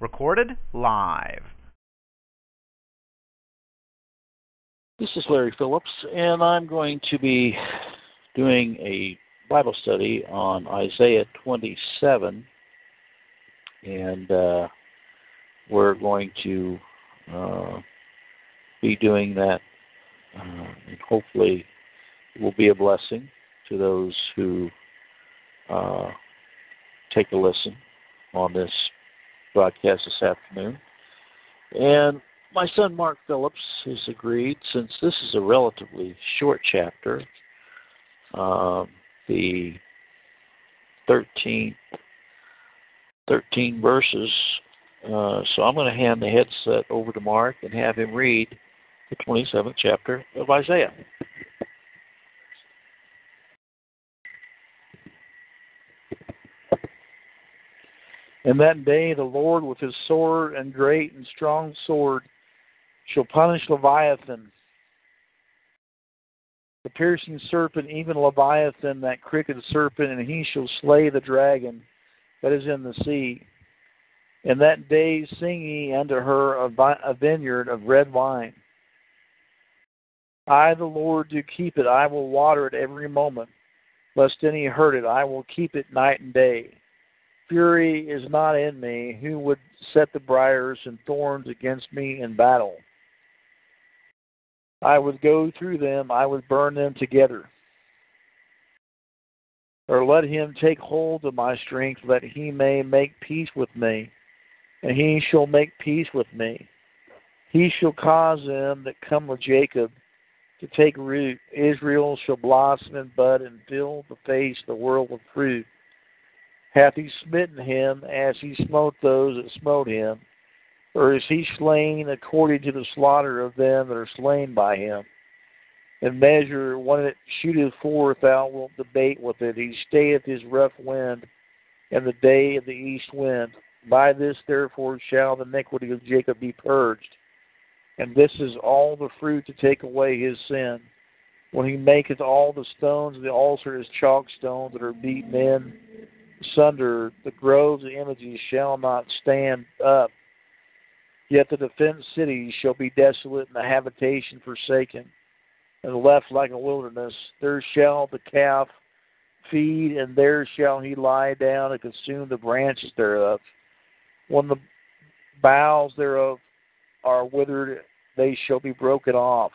Recorded live. This is Larry Phillips, and I'm going to be doing a Bible study on Isaiah 27, and uh, we're going to uh, be doing that, uh, and hopefully, it will be a blessing to those who uh, take a listen on this broadcast this afternoon. And my son Mark Phillips has agreed, since this is a relatively short chapter, um, the 13, 13 verses. Uh, so I'm going to hand the headset over to Mark and have him read the 27th chapter of Isaiah. In that day the Lord with his sword and great and strong sword shall punish Leviathan, the piercing serpent, even Leviathan, that crooked serpent, and he shall slay the dragon that is in the sea. In that day sing ye unto her a vineyard of red wine. I, the Lord, do keep it. I will water it every moment, lest any hurt it. I will keep it night and day fury is not in me, who would set the briars and thorns against me in battle? I would go through them, I would burn them together. Or let him take hold of my strength, that he may make peace with me, and he shall make peace with me. He shall cause them that come with Jacob to take root. Israel shall blossom and bud and fill the face of the world with fruit hath he smitten him as he smote those that smote him? Or is he slain according to the slaughter of them that are slain by him? And measure when it shooteth forth, thou wilt debate with it. He stayeth his rough wind, and the day of the east wind. By this, therefore, shall the iniquity of Jacob be purged. And this is all the fruit to take away his sin. When he maketh all the stones of the altar as chalk stones that are beaten in, sunder, the groves of images shall not stand up. Yet the defenced cities shall be desolate, and the habitation forsaken, and left like a wilderness. There shall the calf feed, and there shall he lie down and consume the branches thereof. When the boughs thereof are withered, they shall be broken off.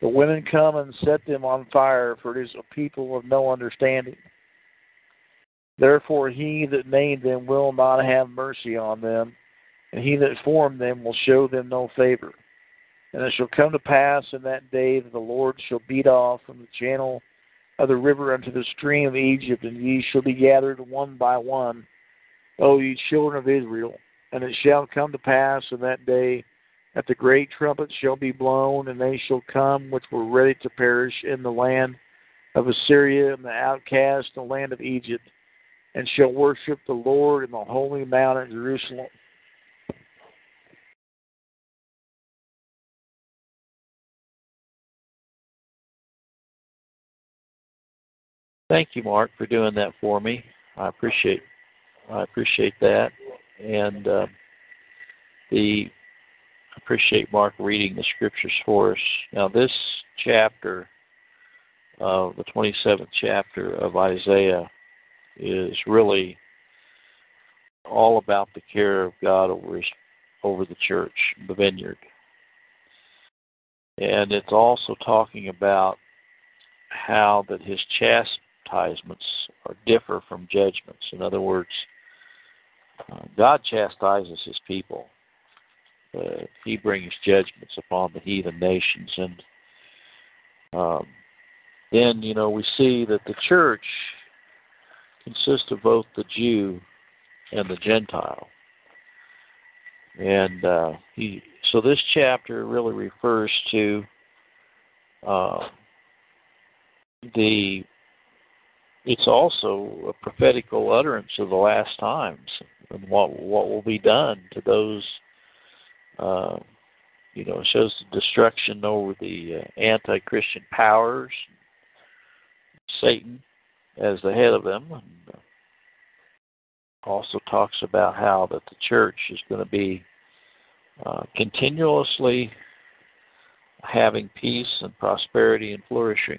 The women come and set them on fire, for it is a people of no understanding. Therefore, he that made them will not have mercy on them, and he that formed them will show them no favor. And it shall come to pass in that day that the Lord shall beat off from the channel of the river unto the stream of Egypt, and ye shall be gathered one by one, O ye children of Israel. And it shall come to pass in that day that the great trumpet shall be blown, and they shall come which were ready to perish in the land of Assyria and the outcast in the land of Egypt and shall worship the Lord in the holy mountain Jerusalem. Thank you, Mark, for doing that for me. I appreciate I appreciate that, and uh, the I appreciate Mark reading the scriptures for us. Now, this chapter, uh, the 27th chapter of Isaiah, is really all about the care of God over his, over the church, the vineyard. And it's also talking about how that his chastisements are differ from judgments. In other words, uh, God chastises his people. Uh, he brings judgments upon the heathen nations, and um, then you know we see that the church consists of both the Jew and the Gentile. And uh, he, so this chapter really refers to uh, the. It's also a prophetical utterance of the last times and what what will be done to those. Uh, you know, it shows the destruction over the uh, anti-Christian powers, Satan, as the head of them. And, also talks about how that the church is going to be uh, continuously having peace and prosperity and flourishing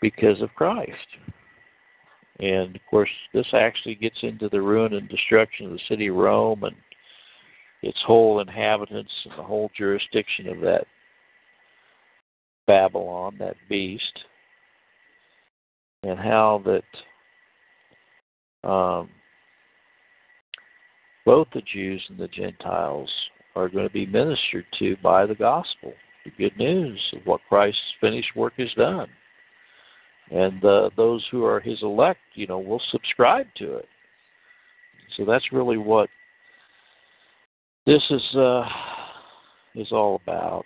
because of Christ. And of course, this actually gets into the ruin and destruction of the city of Rome and its whole inhabitants and the whole jurisdiction of that Babylon, that beast, and how that um, both the Jews and the Gentiles are going to be ministered to by the gospel, the good news of what Christ's finished work has done. And uh, those who are his elect, you know, will subscribe to it. So that's really what this is uh, is all about,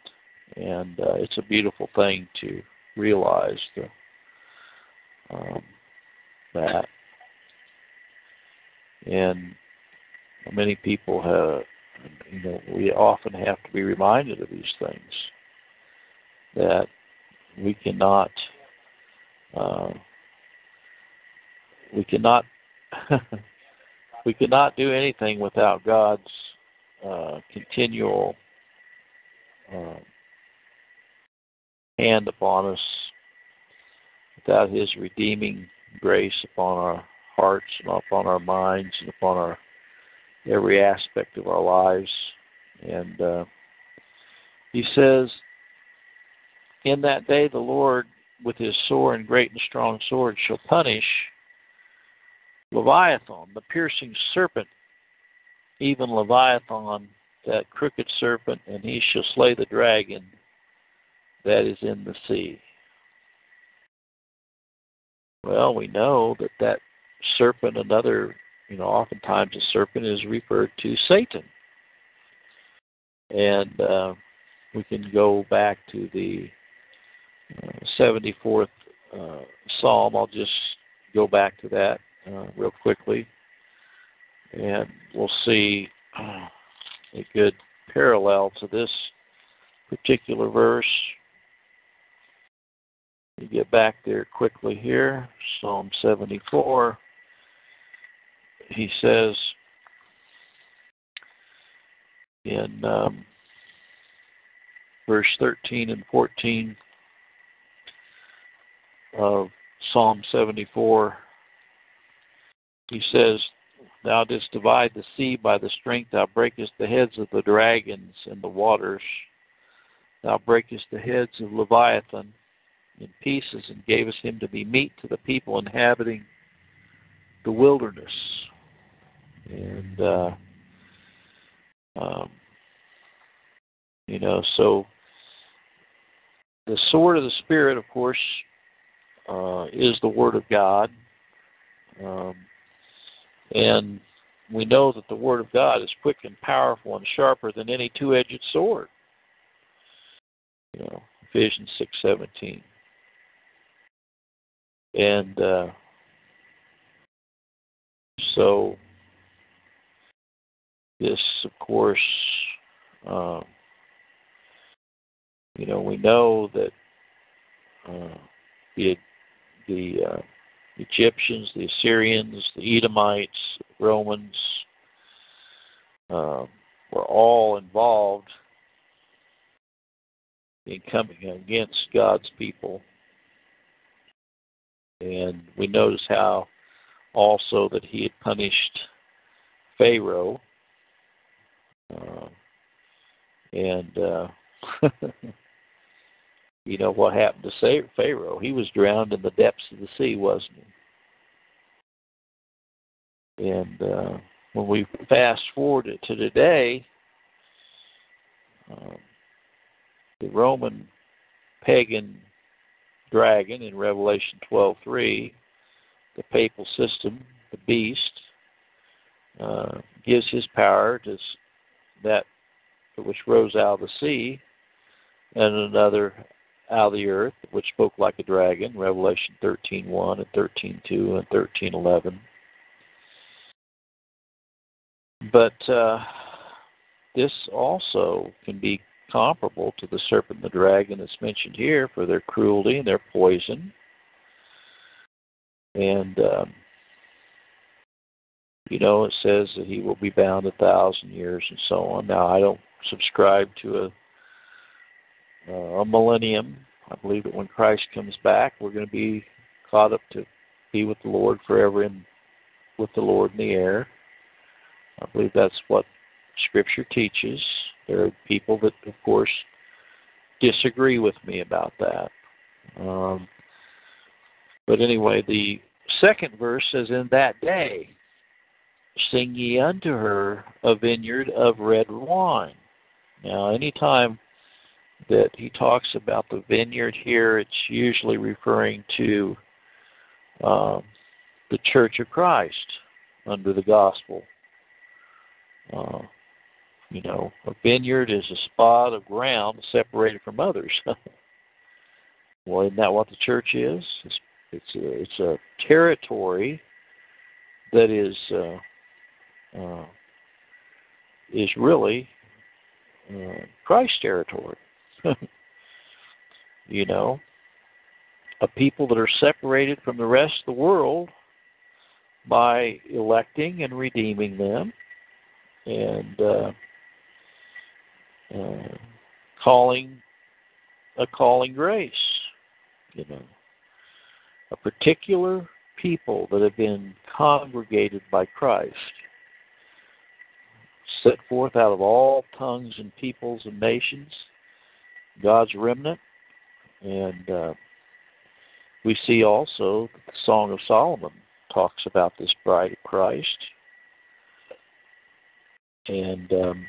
and uh, it's a beautiful thing to realize the, um, that. And many people have, you know, we often have to be reminded of these things that we cannot, uh, we cannot, we cannot do anything without God's uh, continual uh, hand upon us, without His redeeming grace upon our hearts and upon our minds and upon our every aspect of our lives. And uh, He says, "In that day, the Lord, with His sword and great and strong sword, shall punish." Leviathan, the piercing serpent even Leviathan, that crooked serpent, and he shall slay the dragon that is in the sea. Well, we know that that serpent, another, you know, oftentimes a serpent is referred to Satan. And uh, we can go back to the uh, 74th uh, Psalm. I'll just go back to that uh, real quickly and we'll see a good parallel to this particular verse. We get back there quickly here, Psalm 74. He says in um, verse 13 and 14 of Psalm 74, he says, Thou didst divide the sea by the strength, thou breakest the heads of the dragons in the waters. Thou breakest the heads of Leviathan in pieces, and gavest him to be meat to the people inhabiting the wilderness. And, uh, um, you know, so the sword of the Spirit, of course, uh, is the Word of God. Um, and we know that the Word of God is quick and powerful and sharper than any two edged sword. You know, Ephesians six seventeen. And uh, so this of course uh, you know, we know that uh, the the uh, Egyptians, the Assyrians, the Edomites, Romans uh, were all involved in coming against God's people. And we notice how also that he had punished Pharaoh. Uh, and uh, You know what happened to Pharaoh? He was drowned in the depths of the sea, wasn't he? And uh, when we fast forward it to today, um, the Roman pagan dragon in Revelation 12:3, the papal system, the beast, uh, gives his power to that which rose out of the sea, and another out of the earth, which spoke like a dragon, Revelation 13.1 and 13.2 and 13.11. But uh, this also can be comparable to the serpent and the dragon that's mentioned here for their cruelty and their poison. And um, you know, it says that he will be bound a thousand years and so on. Now, I don't subscribe to a uh, a millennium. I believe that when Christ comes back, we're going to be caught up to be with the Lord forever and with the Lord in the air. I believe that's what Scripture teaches. There are people that, of course, disagree with me about that. Um, but anyway, the second verse says, In that day sing ye unto her a vineyard of red wine. Now, anytime that he talks about the vineyard here, it's usually referring to um, the Church of Christ under the gospel. Uh, you know, a vineyard is a spot of ground separated from others. well, isn't that what the church is? It's it's a, it's a territory that is uh, uh, is really uh, Christ territory. you know, a people that are separated from the rest of the world by electing and redeeming them and uh, uh, calling a calling grace, you know, a particular people that have been congregated by Christ, set forth out of all tongues and peoples and nations, God's remnant, and uh, we see also the Song of Solomon talks about this bride of Christ. And um,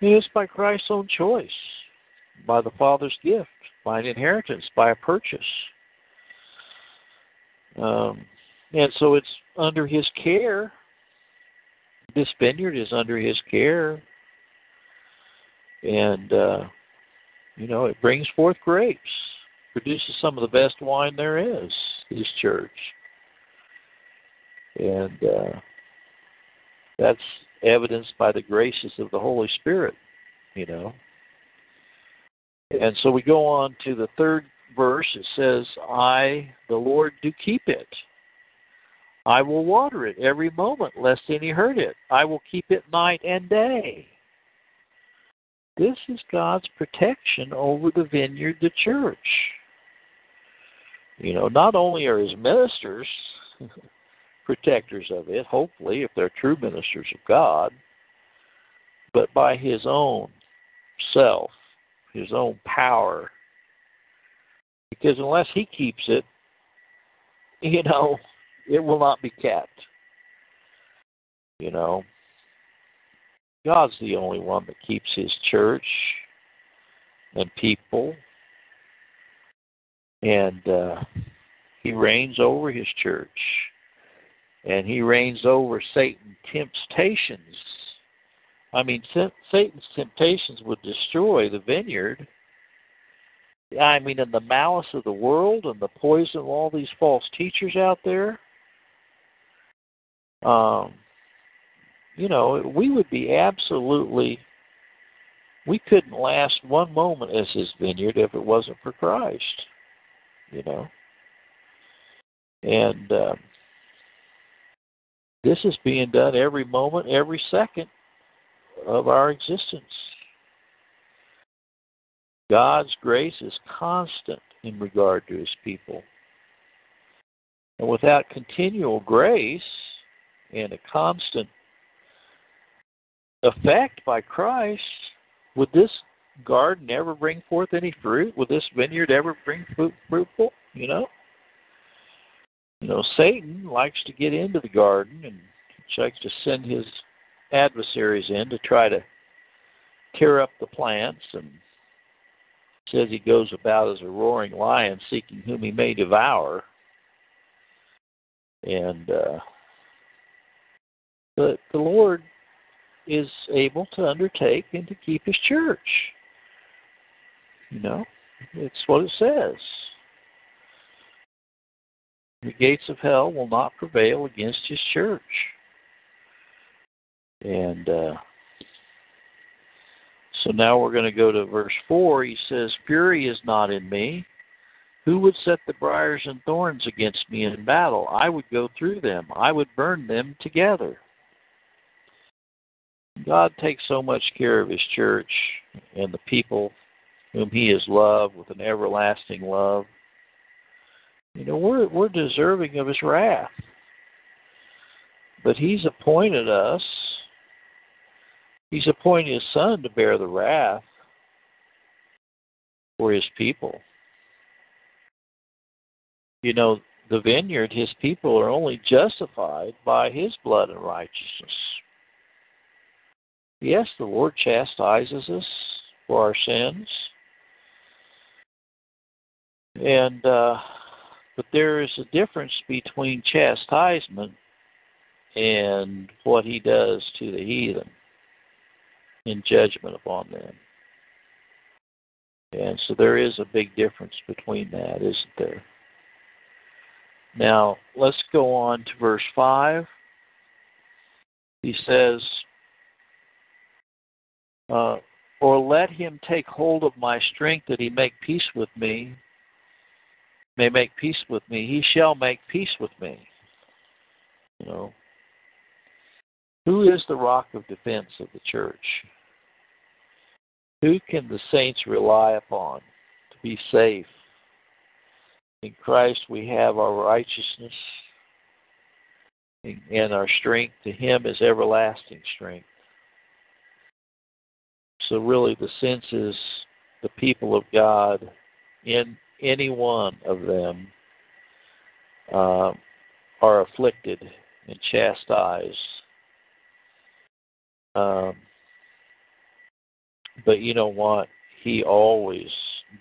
it is by Christ's own choice, by the Father's gift, by an inheritance, by a purchase. Um, and so it's under His care. This vineyard is under His care. And, uh, you know, it brings forth grapes produces some of the best wine there is, his church. And uh, that's evidenced by the graces of the Holy Spirit, you know. And so we go on to the third verse. It says, I, the Lord, do keep it. I will water it every moment, lest any hurt it. I will keep it night and day. This is God's protection over the vineyard, the church. You know, not only are his ministers protectors of it, hopefully, if they're true ministers of God, but by his own self, his own power. Because unless he keeps it, you know, it will not be kept. You know, God's the only one that keeps his church and people and uh, he reigns over his church, and he reigns over Satan's temptations. I mean, Satan's temptations would destroy the vineyard. I mean, in the malice of the world and the poison of all these false teachers out there. Um, you know, we would be absolutely. We couldn't last one moment as his vineyard if it wasn't for Christ you know. And uh, this is being done every moment, every second of our existence. God's grace is constant in regard to his people. And without continual grace and a constant effect by Christ, would this garden ever bring forth any fruit? Would this vineyard ever bring fruit fruitful? You know? You know, Satan likes to get into the garden and likes to send his adversaries in to try to tear up the plants and says he goes about as a roaring lion seeking whom he may devour. And uh but the Lord is able to undertake and to keep his church. You know, it's what it says. The gates of hell will not prevail against his church. And uh, so now we're going to go to verse 4. He says, Fury is not in me. Who would set the briars and thorns against me in battle? I would go through them, I would burn them together. God takes so much care of His church and the people whom He has loved with an everlasting love. You know, we're we're deserving of His wrath, but He's appointed us. He's appointed His Son to bear the wrath for His people. You know, the vineyard, His people are only justified by His blood and righteousness. Yes, the Lord chastises us for our sins. And uh, but there is a difference between chastisement and what he does to the heathen in judgment upon them. And so there is a big difference between that, isn't there? Now, let's go on to verse 5. He says, uh, or let him take hold of my strength that he make peace with me, may make peace with me. He shall make peace with me. You know, who is the rock of defense of the church? Who can the saints rely upon to be safe? In Christ we have our righteousness and our strength. To Him is everlasting strength. So, really, the sense is the people of God, in any one of them, uh, are afflicted and chastised. Um, but you know what? He always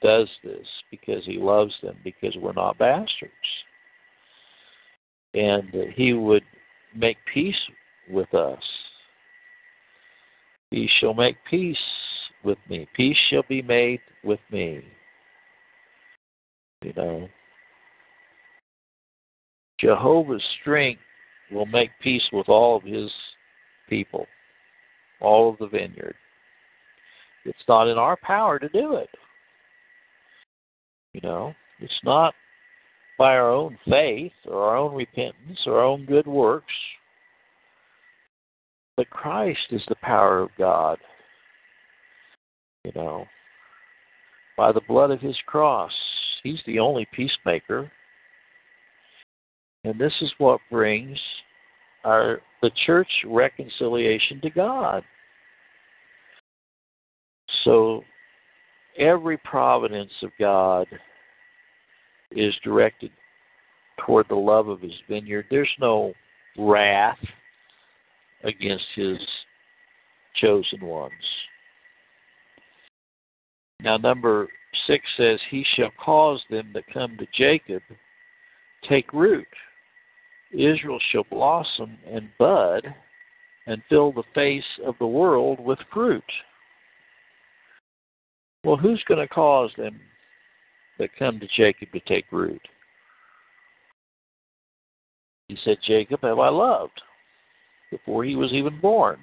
does this because he loves them, because we're not bastards. And he would make peace with us he shall make peace with me. Peace shall be made with me. You know, Jehovah's strength will make peace with all of his people, all of the vineyard. It's not in our power to do it. You know, it's not by our own faith or our own repentance or our own good works but Christ is the power of God. You know, by the blood of his cross, he's the only peacemaker. And this is what brings our the church reconciliation to God. So every providence of God is directed toward the love of his vineyard. There's no wrath against his chosen ones. Now, number six says, He shall cause them that come to Jacob take root. Israel shall blossom and bud and fill the face of the world with fruit. Well, who's going to cause them that come to Jacob to take root? He said, Jacob have I loved before he was even born,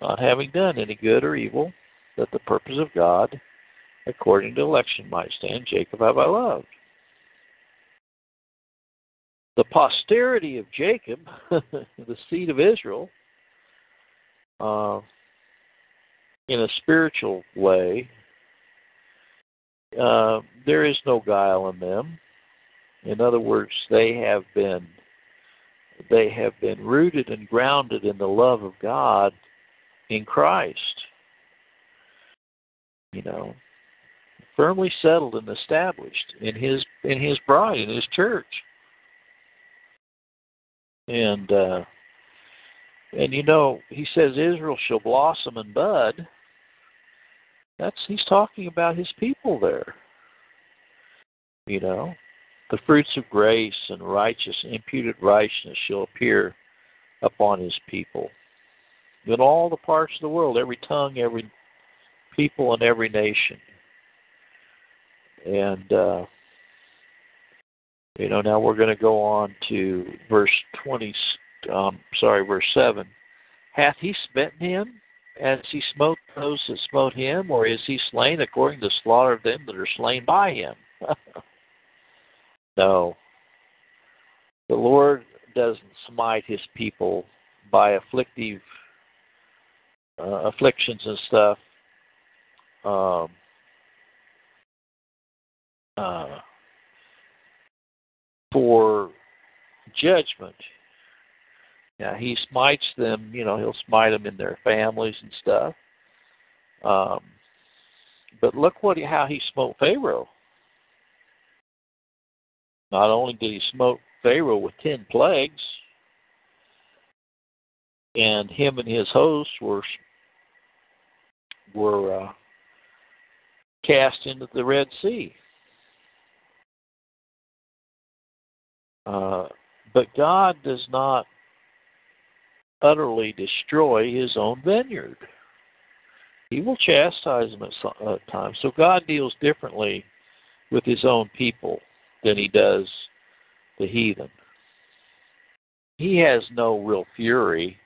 not having done any good or evil, that the purpose of God, according to election, might stand. Jacob have I loved. The posterity of Jacob, the seed of Israel, uh, in a spiritual way, uh, there is no guile in them. In other words, they have been they have been rooted and grounded in the love of God in Christ. You know, firmly settled and established in his in his bride in his church. And uh and you know, he says Israel shall blossom and bud. That's he's talking about his people there. You know, the fruits of grace and righteous imputed righteousness shall appear upon his people. In all the parts of the world, every tongue, every people, and every nation. And uh, you know, now we're going to go on to verse twenty. Um, sorry, verse seven. Hath he smitten him as he smote those that smote him, or is he slain according to the slaughter of them that are slain by him? No. The Lord doesn't smite his people by afflictive uh, afflictions and stuff. Um, uh, for judgment. Now he smites them, you know, he'll smite them in their families and stuff. Um, but look what how he smote Pharaoh. Not only did he smote Pharaoh with ten plagues, and him and his hosts were were uh, cast into the Red Sea. Uh, but God does not utterly destroy his own vineyard. He will chastise them at times. So God deals differently with his own people than he does the heathen. He has no real fury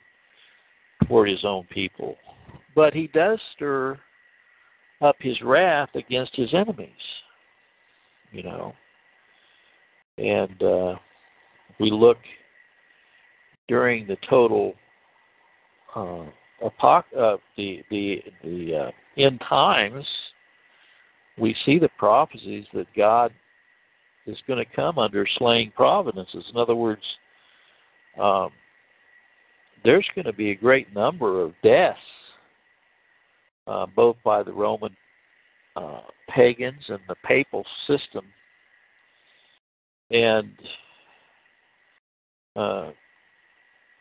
toward his own people, but he does stir up his wrath against his enemies. You know, and uh, we look during the total uh, apoc- uh, the the the uh, end times, we see the prophecies that God is going to come under slaying providences. In other words, um, there's going to be a great number of deaths, uh, both by the Roman uh, pagans and the papal system, and uh,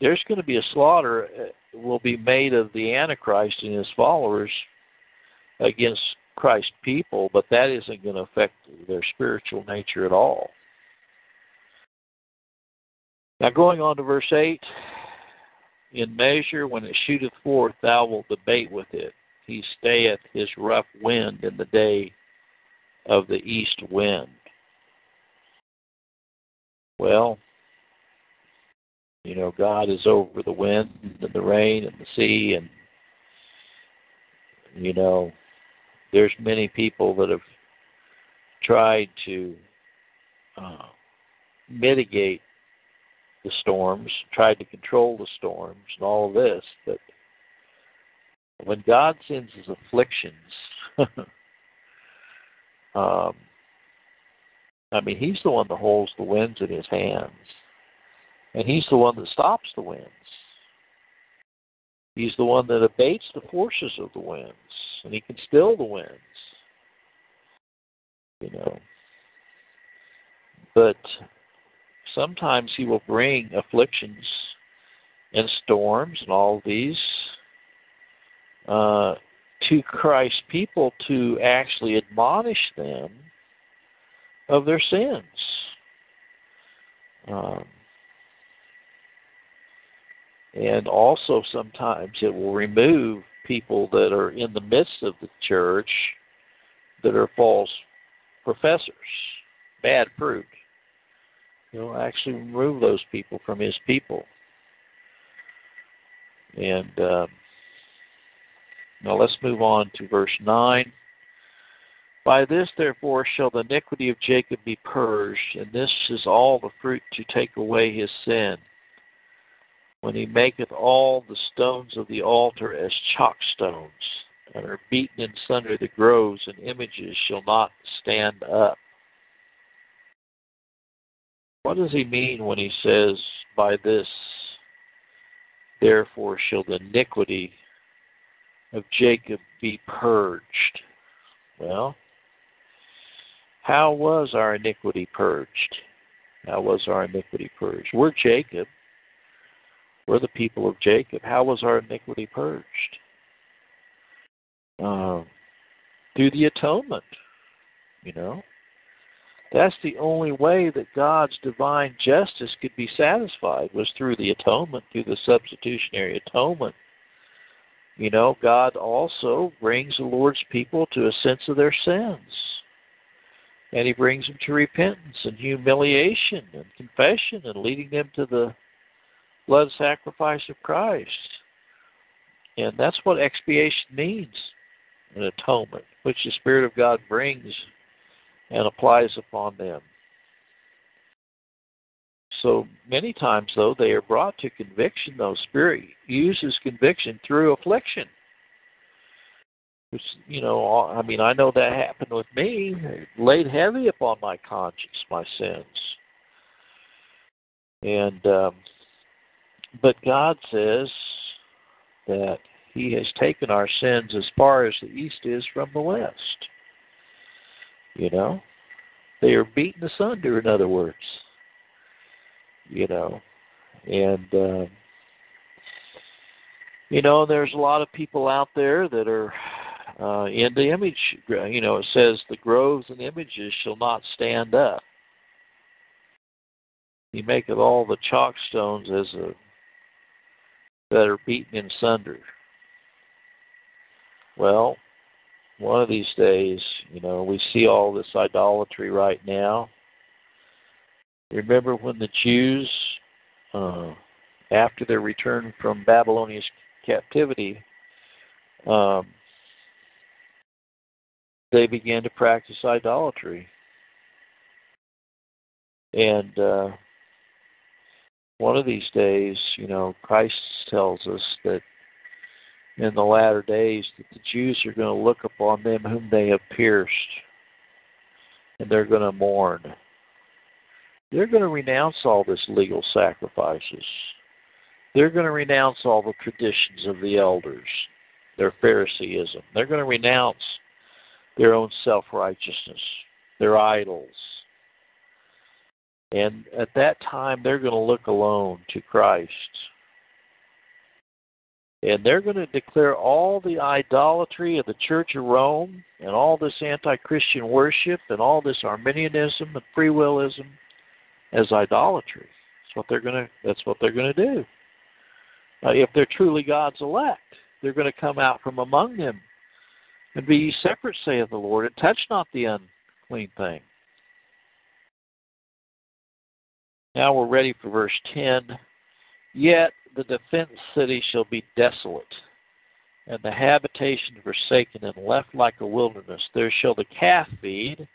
there's going to be a slaughter uh, will be made of the Antichrist and his followers against Christ's people, but that isn't going to affect their spiritual nature at all. Now, going on to verse 8 In measure, when it shooteth forth, thou wilt debate with it. He stayeth his rough wind in the day of the east wind. Well, you know, God is over the wind and the rain and the sea, and you know, there's many people that have tried to uh, mitigate the storms, tried to control the storms, and all of this, but when God sends His afflictions, um, I mean, He's the one that holds the winds in His hands. And he's the one that stops the winds. He's the one that abates the forces of the winds, and he can still the winds. You know. But sometimes he will bring afflictions and storms and all these uh, to Christ's people to actually admonish them of their sins. Um, and also, sometimes it will remove people that are in the midst of the church that are false professors, bad fruit. He'll actually remove those people from his people. And uh, now let's move on to verse 9. By this, therefore, shall the iniquity of Jacob be purged, and this is all the fruit to take away his sin when he maketh all the stones of the altar as chalk stones, and are beaten in sunder the groves, and images shall not stand up. What does he mean when he says, By this, therefore, shall the iniquity of Jacob be purged? Well, how was our iniquity purged? How was our iniquity purged? We're Jacob. We're the people of Jacob. How was our iniquity purged? Uh, through the atonement. You know, that's the only way that God's divine justice could be satisfied was through the atonement, through the substitutionary atonement. You know, God also brings the Lord's people to a sense of their sins. And He brings them to repentance and humiliation and confession and leading them to the blood sacrifice of Christ. And that's what expiation means an atonement, which the Spirit of God brings and applies upon them. so many times, though, they are brought to conviction, though. Spirit uses conviction through affliction. Which, you know, I mean, I know that happened with me. It laid heavy upon my conscience, my sins. And, um, but God says that He has taken our sins as far as the east is from the west. You know, they are beaten asunder, in other words you know, and uh, you know, there's a lot of people out there that are uh, in the image. You know, it says the groves and images shall not stand up. He maketh all the chalk stones as a that are beaten in sunder. Well, one of these days, you know, we see all this idolatry right now Remember when the Jews, uh, after their return from Babylonian captivity, um, they began to practice idolatry. And uh, one of these days, you know, Christ tells us that in the latter days that the Jews are going to look upon them whom they have pierced, and they're going to mourn they're going to renounce all this legal sacrifices. They're going to renounce all the traditions of the elders, their Phariseeism. They're going to renounce their own self righteousness, their idols. And at that time, they're going to look alone to Christ. And they're going to declare all the idolatry of the Church of Rome and all this anti Christian worship and all this Arminianism and free willism as idolatry. That's what they're going to. That's what they're going to do. Uh, if they're truly God's elect, they're going to come out from among them and be separate, saith the Lord, and touch not the unclean thing. Now we're ready for verse 10. Yet the defenced city shall be desolate, and the habitation forsaken and left like a wilderness. There shall the calf feed,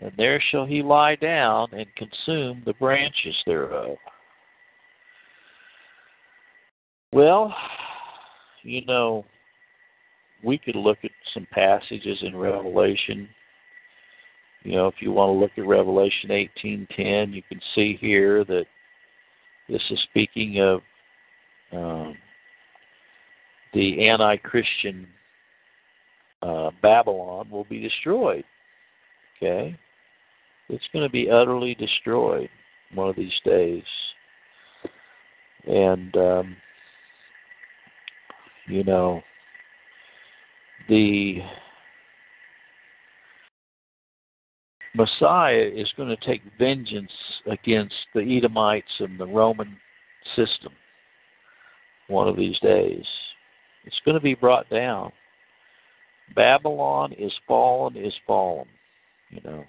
and there shall he lie down and consume the branches thereof. Well, you know, we could look at some passages in Revelation. You know, if you want to look at Revelation 18:10, you can see here that this is speaking of um, the anti-Christian uh, Babylon will be destroyed. Okay, it's going to be utterly destroyed one of these days. And, um, you know, the Messiah is going to take vengeance against the Edomites and the Roman system one of these days. It's going to be brought down. Babylon is fallen, is fallen, you know.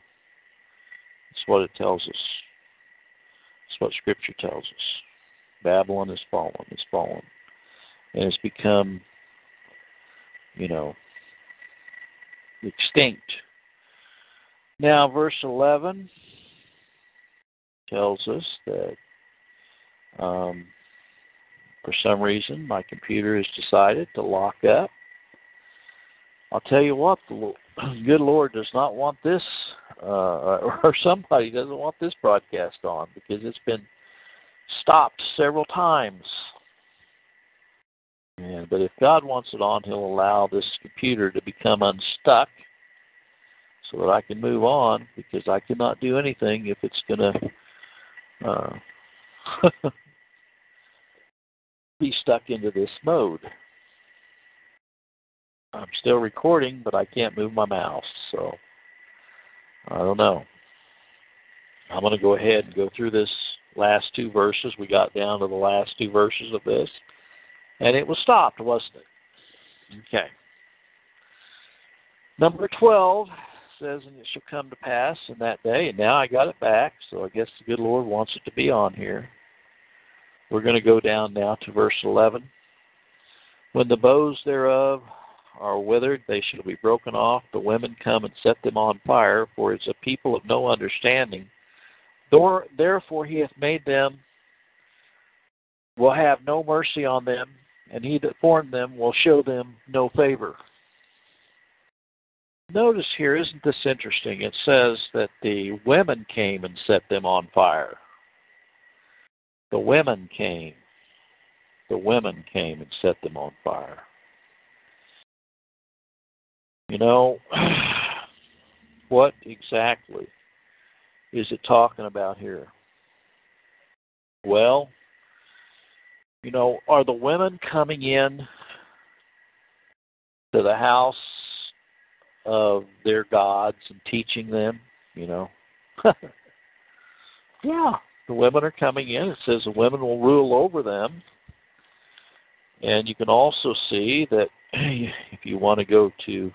That's what it tells us. That's what Scripture tells us. Babylon is fallen, it's fallen. And it's become, you know, extinct. Now, verse 11 tells us that um, for some reason my computer has decided to lock up. I'll tell you what, the good Lord does not want this uh, or somebody doesn't want this broadcast on because it's been stopped several times. But if God wants it on, He'll allow this computer to become unstuck so that I can move on because I cannot do anything if it's going to uh, be stuck into this mode. I'm still recording, but I can't move my mouse, so I don't know. I'm going to go ahead and go through this last two verses. We got down to the last two verses of this, and it was stopped, wasn't it? Okay. Number 12 says, And it shall come to pass in that day. And now I got it back, so I guess the good Lord wants it to be on here. We're going to go down now to verse 11. When the boughs thereof are withered, they shall be broken off. The women come and set them on fire, for it's a people of no understanding. Therefore he hath made them will have no mercy on them, and he that formed them will show them no favor. Notice here, isn't this interesting? It says that the women came and set them on fire. The women came. The women came and set them on fire. You know, what exactly is it talking about here? Well, you know, are the women coming in to the house of their gods and teaching them, you know? yeah, the women are coming in. It says the women will rule over them. And you can also see that if you want to go to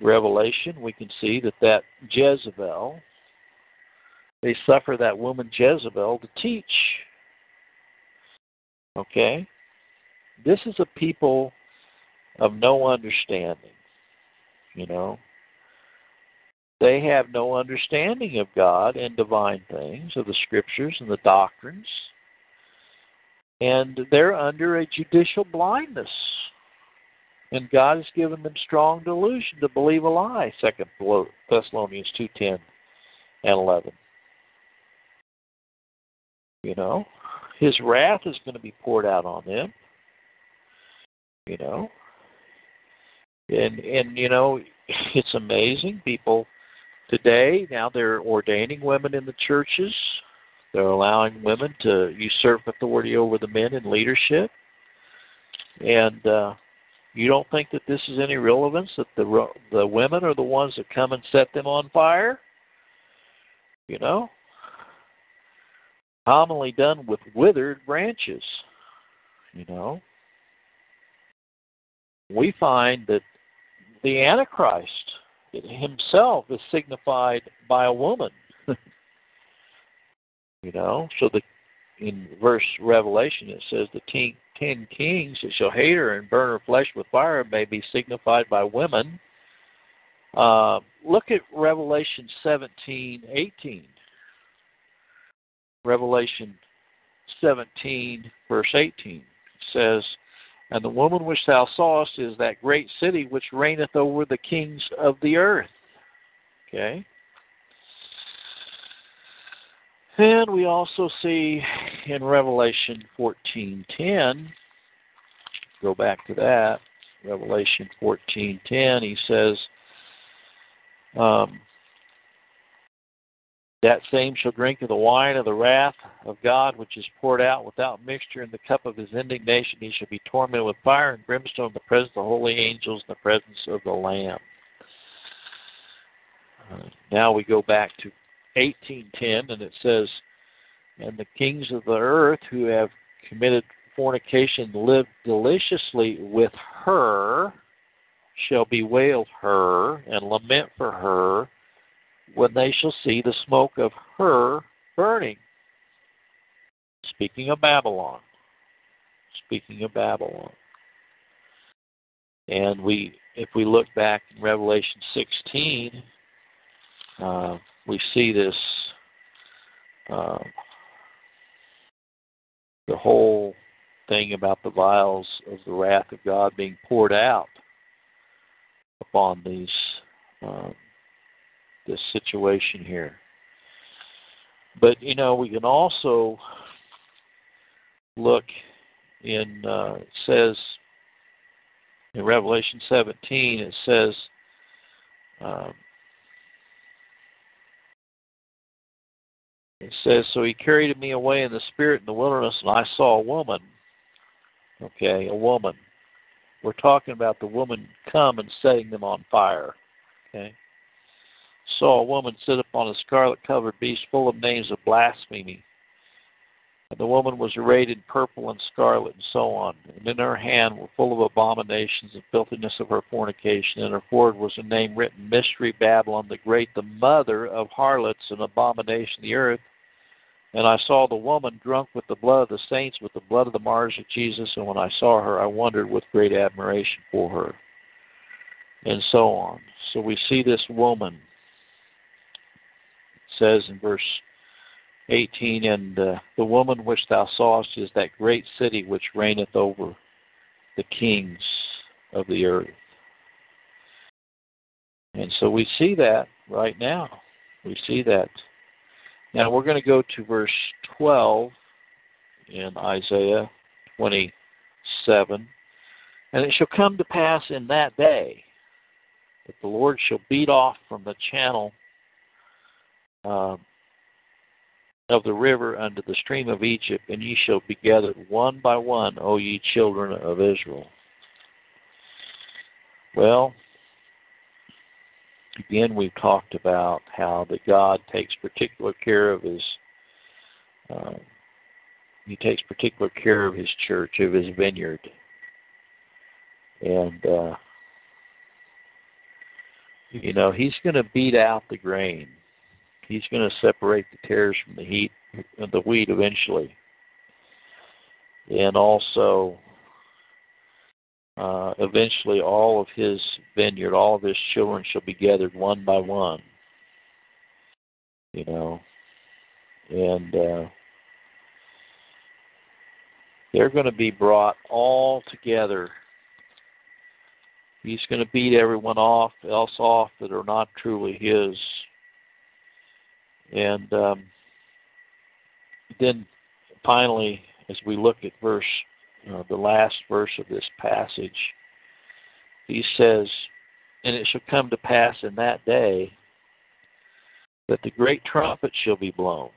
Revelation, we can see that that Jezebel, they suffer that woman Jezebel to teach. Okay? This is a people of no understanding. You know? They have no understanding of God and divine things, of the scriptures and the doctrines. And they're under a judicial blindness. And God has given them strong delusion to believe a lie, Second Thessalonians two ten and eleven. You know? His wrath is going to be poured out on them. You know? And and you know, it's amazing. People today now they're ordaining women in the churches. They're allowing women to usurp authority over the men in leadership. And uh you don't think that this is any relevance that the the women are the ones that come and set them on fire? You know, commonly done with withered branches. You know, we find that the Antichrist himself is signified by a woman. you know, so the in verse Revelation it says the ten, ten kings that shall hate her and burn her flesh with fire may be signified by women. Uh, look at Revelation seventeen eighteen. Revelation 17, verse 18 says, And the woman which thou sawest is that great city which reigneth over the kings of the earth. Okay? And we also see in Revelation 14:10, go back to that, Revelation 14:10, he says, um, that same shall drink of the wine of the wrath of God, which is poured out without mixture in the cup of his indignation. He shall be tormented with fire and brimstone in the presence of the holy angels in the presence of the Lamb. Uh, now we go back to 18:10, and it says, "And the kings of the earth who have committed fornication lived deliciously with her shall bewail her and lament for her." When they shall see the smoke of her burning. Speaking of Babylon. Speaking of Babylon. And we, if we look back in Revelation 16, uh, we see this, uh, the whole thing about the vials of the wrath of God being poured out upon these uh, this situation here. But you know, we can also look in uh, it says in Revelation 17 it says um, it says so he carried me away in the spirit in the wilderness and I saw a woman. Okay a woman. We're talking about the woman come and setting them on fire. Okay saw a woman sit upon a scarlet covered beast full of names of blasphemy. And the woman was arrayed in purple and scarlet and so on. And in her hand were full of abominations and filthiness of her fornication. And her forehead was a name written Mystery Babylon the Great, the mother of harlots and abomination of the earth. And I saw the woman drunk with the blood of the saints, with the blood of the martyrs of Jesus. And when I saw her, I wondered with great admiration for her. And so on. So we see this woman says in verse 18 And uh, the woman which thou sawest is that great city which reigneth over the kings of the earth. And so we see that right now. We see that. Now we're going to go to verse 12 in Isaiah 27. And it shall come to pass in that day that the Lord shall beat off from the channel uh, of the river unto the stream of Egypt, and ye shall be gathered one by one, O ye children of Israel. Well, again, we've talked about how that God takes particular care of His. Uh, he takes particular care of His church, of His vineyard, and uh, you know He's going to beat out the grain He's going to separate the tares from the heat, the wheat eventually. And also, uh, eventually, all of his vineyard, all of his children shall be gathered one by one. You know, and uh, they're going to be brought all together. He's going to beat everyone off, else off that are not truly his. And um, then finally, as we look at verse, uh, the last verse of this passage, he says, And it shall come to pass in that day that the great trumpet shall be blown,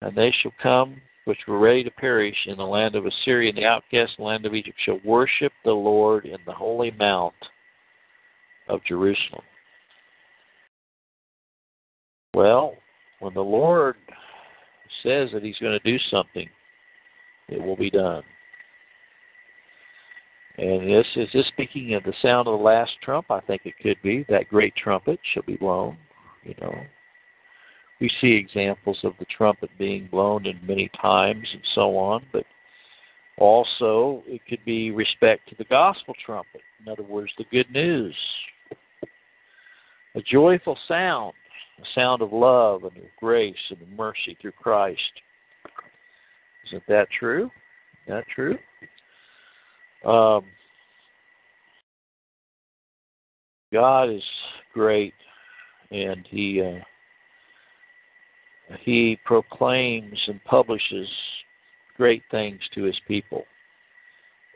and they shall come which were ready to perish in the land of Assyria, and the outcast land of Egypt shall worship the Lord in the holy mount of Jerusalem. Well, when the Lord says that He's going to do something, it will be done. And this is this speaking of the sound of the last trump. I think it could be that great trumpet shall be blown. You know, we see examples of the trumpet being blown in many times and so on, but also it could be respect to the gospel trumpet. In other words, the good news, a joyful sound a sound of love and of grace and of mercy through Christ. Isn't that true? Isn't that true? Um, God is great, and He uh, He proclaims and publishes great things to His people,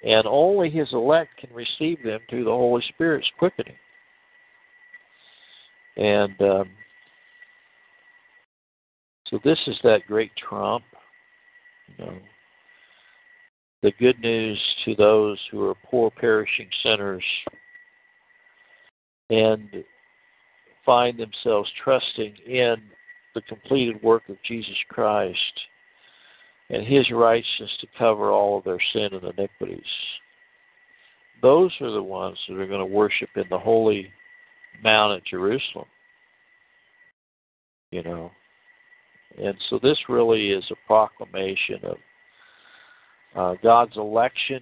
and only His elect can receive them through the Holy Spirit's quickening. And um, so this is that great trump. You know, the good news to those who are poor, perishing sinners and find themselves trusting in the completed work of Jesus Christ and his righteousness to cover all of their sin and iniquities. Those are the ones that are going to worship in the holy mount at Jerusalem. You know, and so this really is a proclamation of uh, God's election,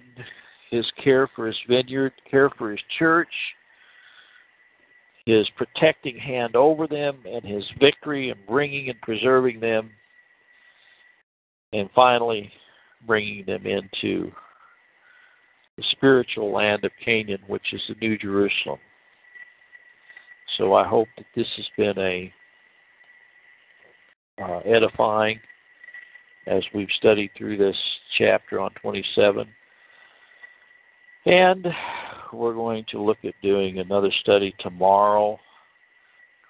His care for His vineyard, care for His church, His protecting hand over them, and His victory in bringing and preserving them, and finally bringing them into the spiritual land of Canaan, which is the New Jerusalem. So I hope that this has been a uh, edifying as we've studied through this chapter on 27. And we're going to look at doing another study tomorrow.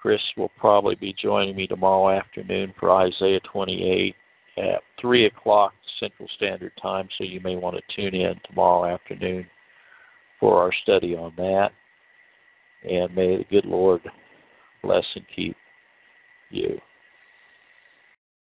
Chris will probably be joining me tomorrow afternoon for Isaiah 28 at 3 o'clock Central Standard Time, so you may want to tune in tomorrow afternoon for our study on that. And may the good Lord bless and keep you.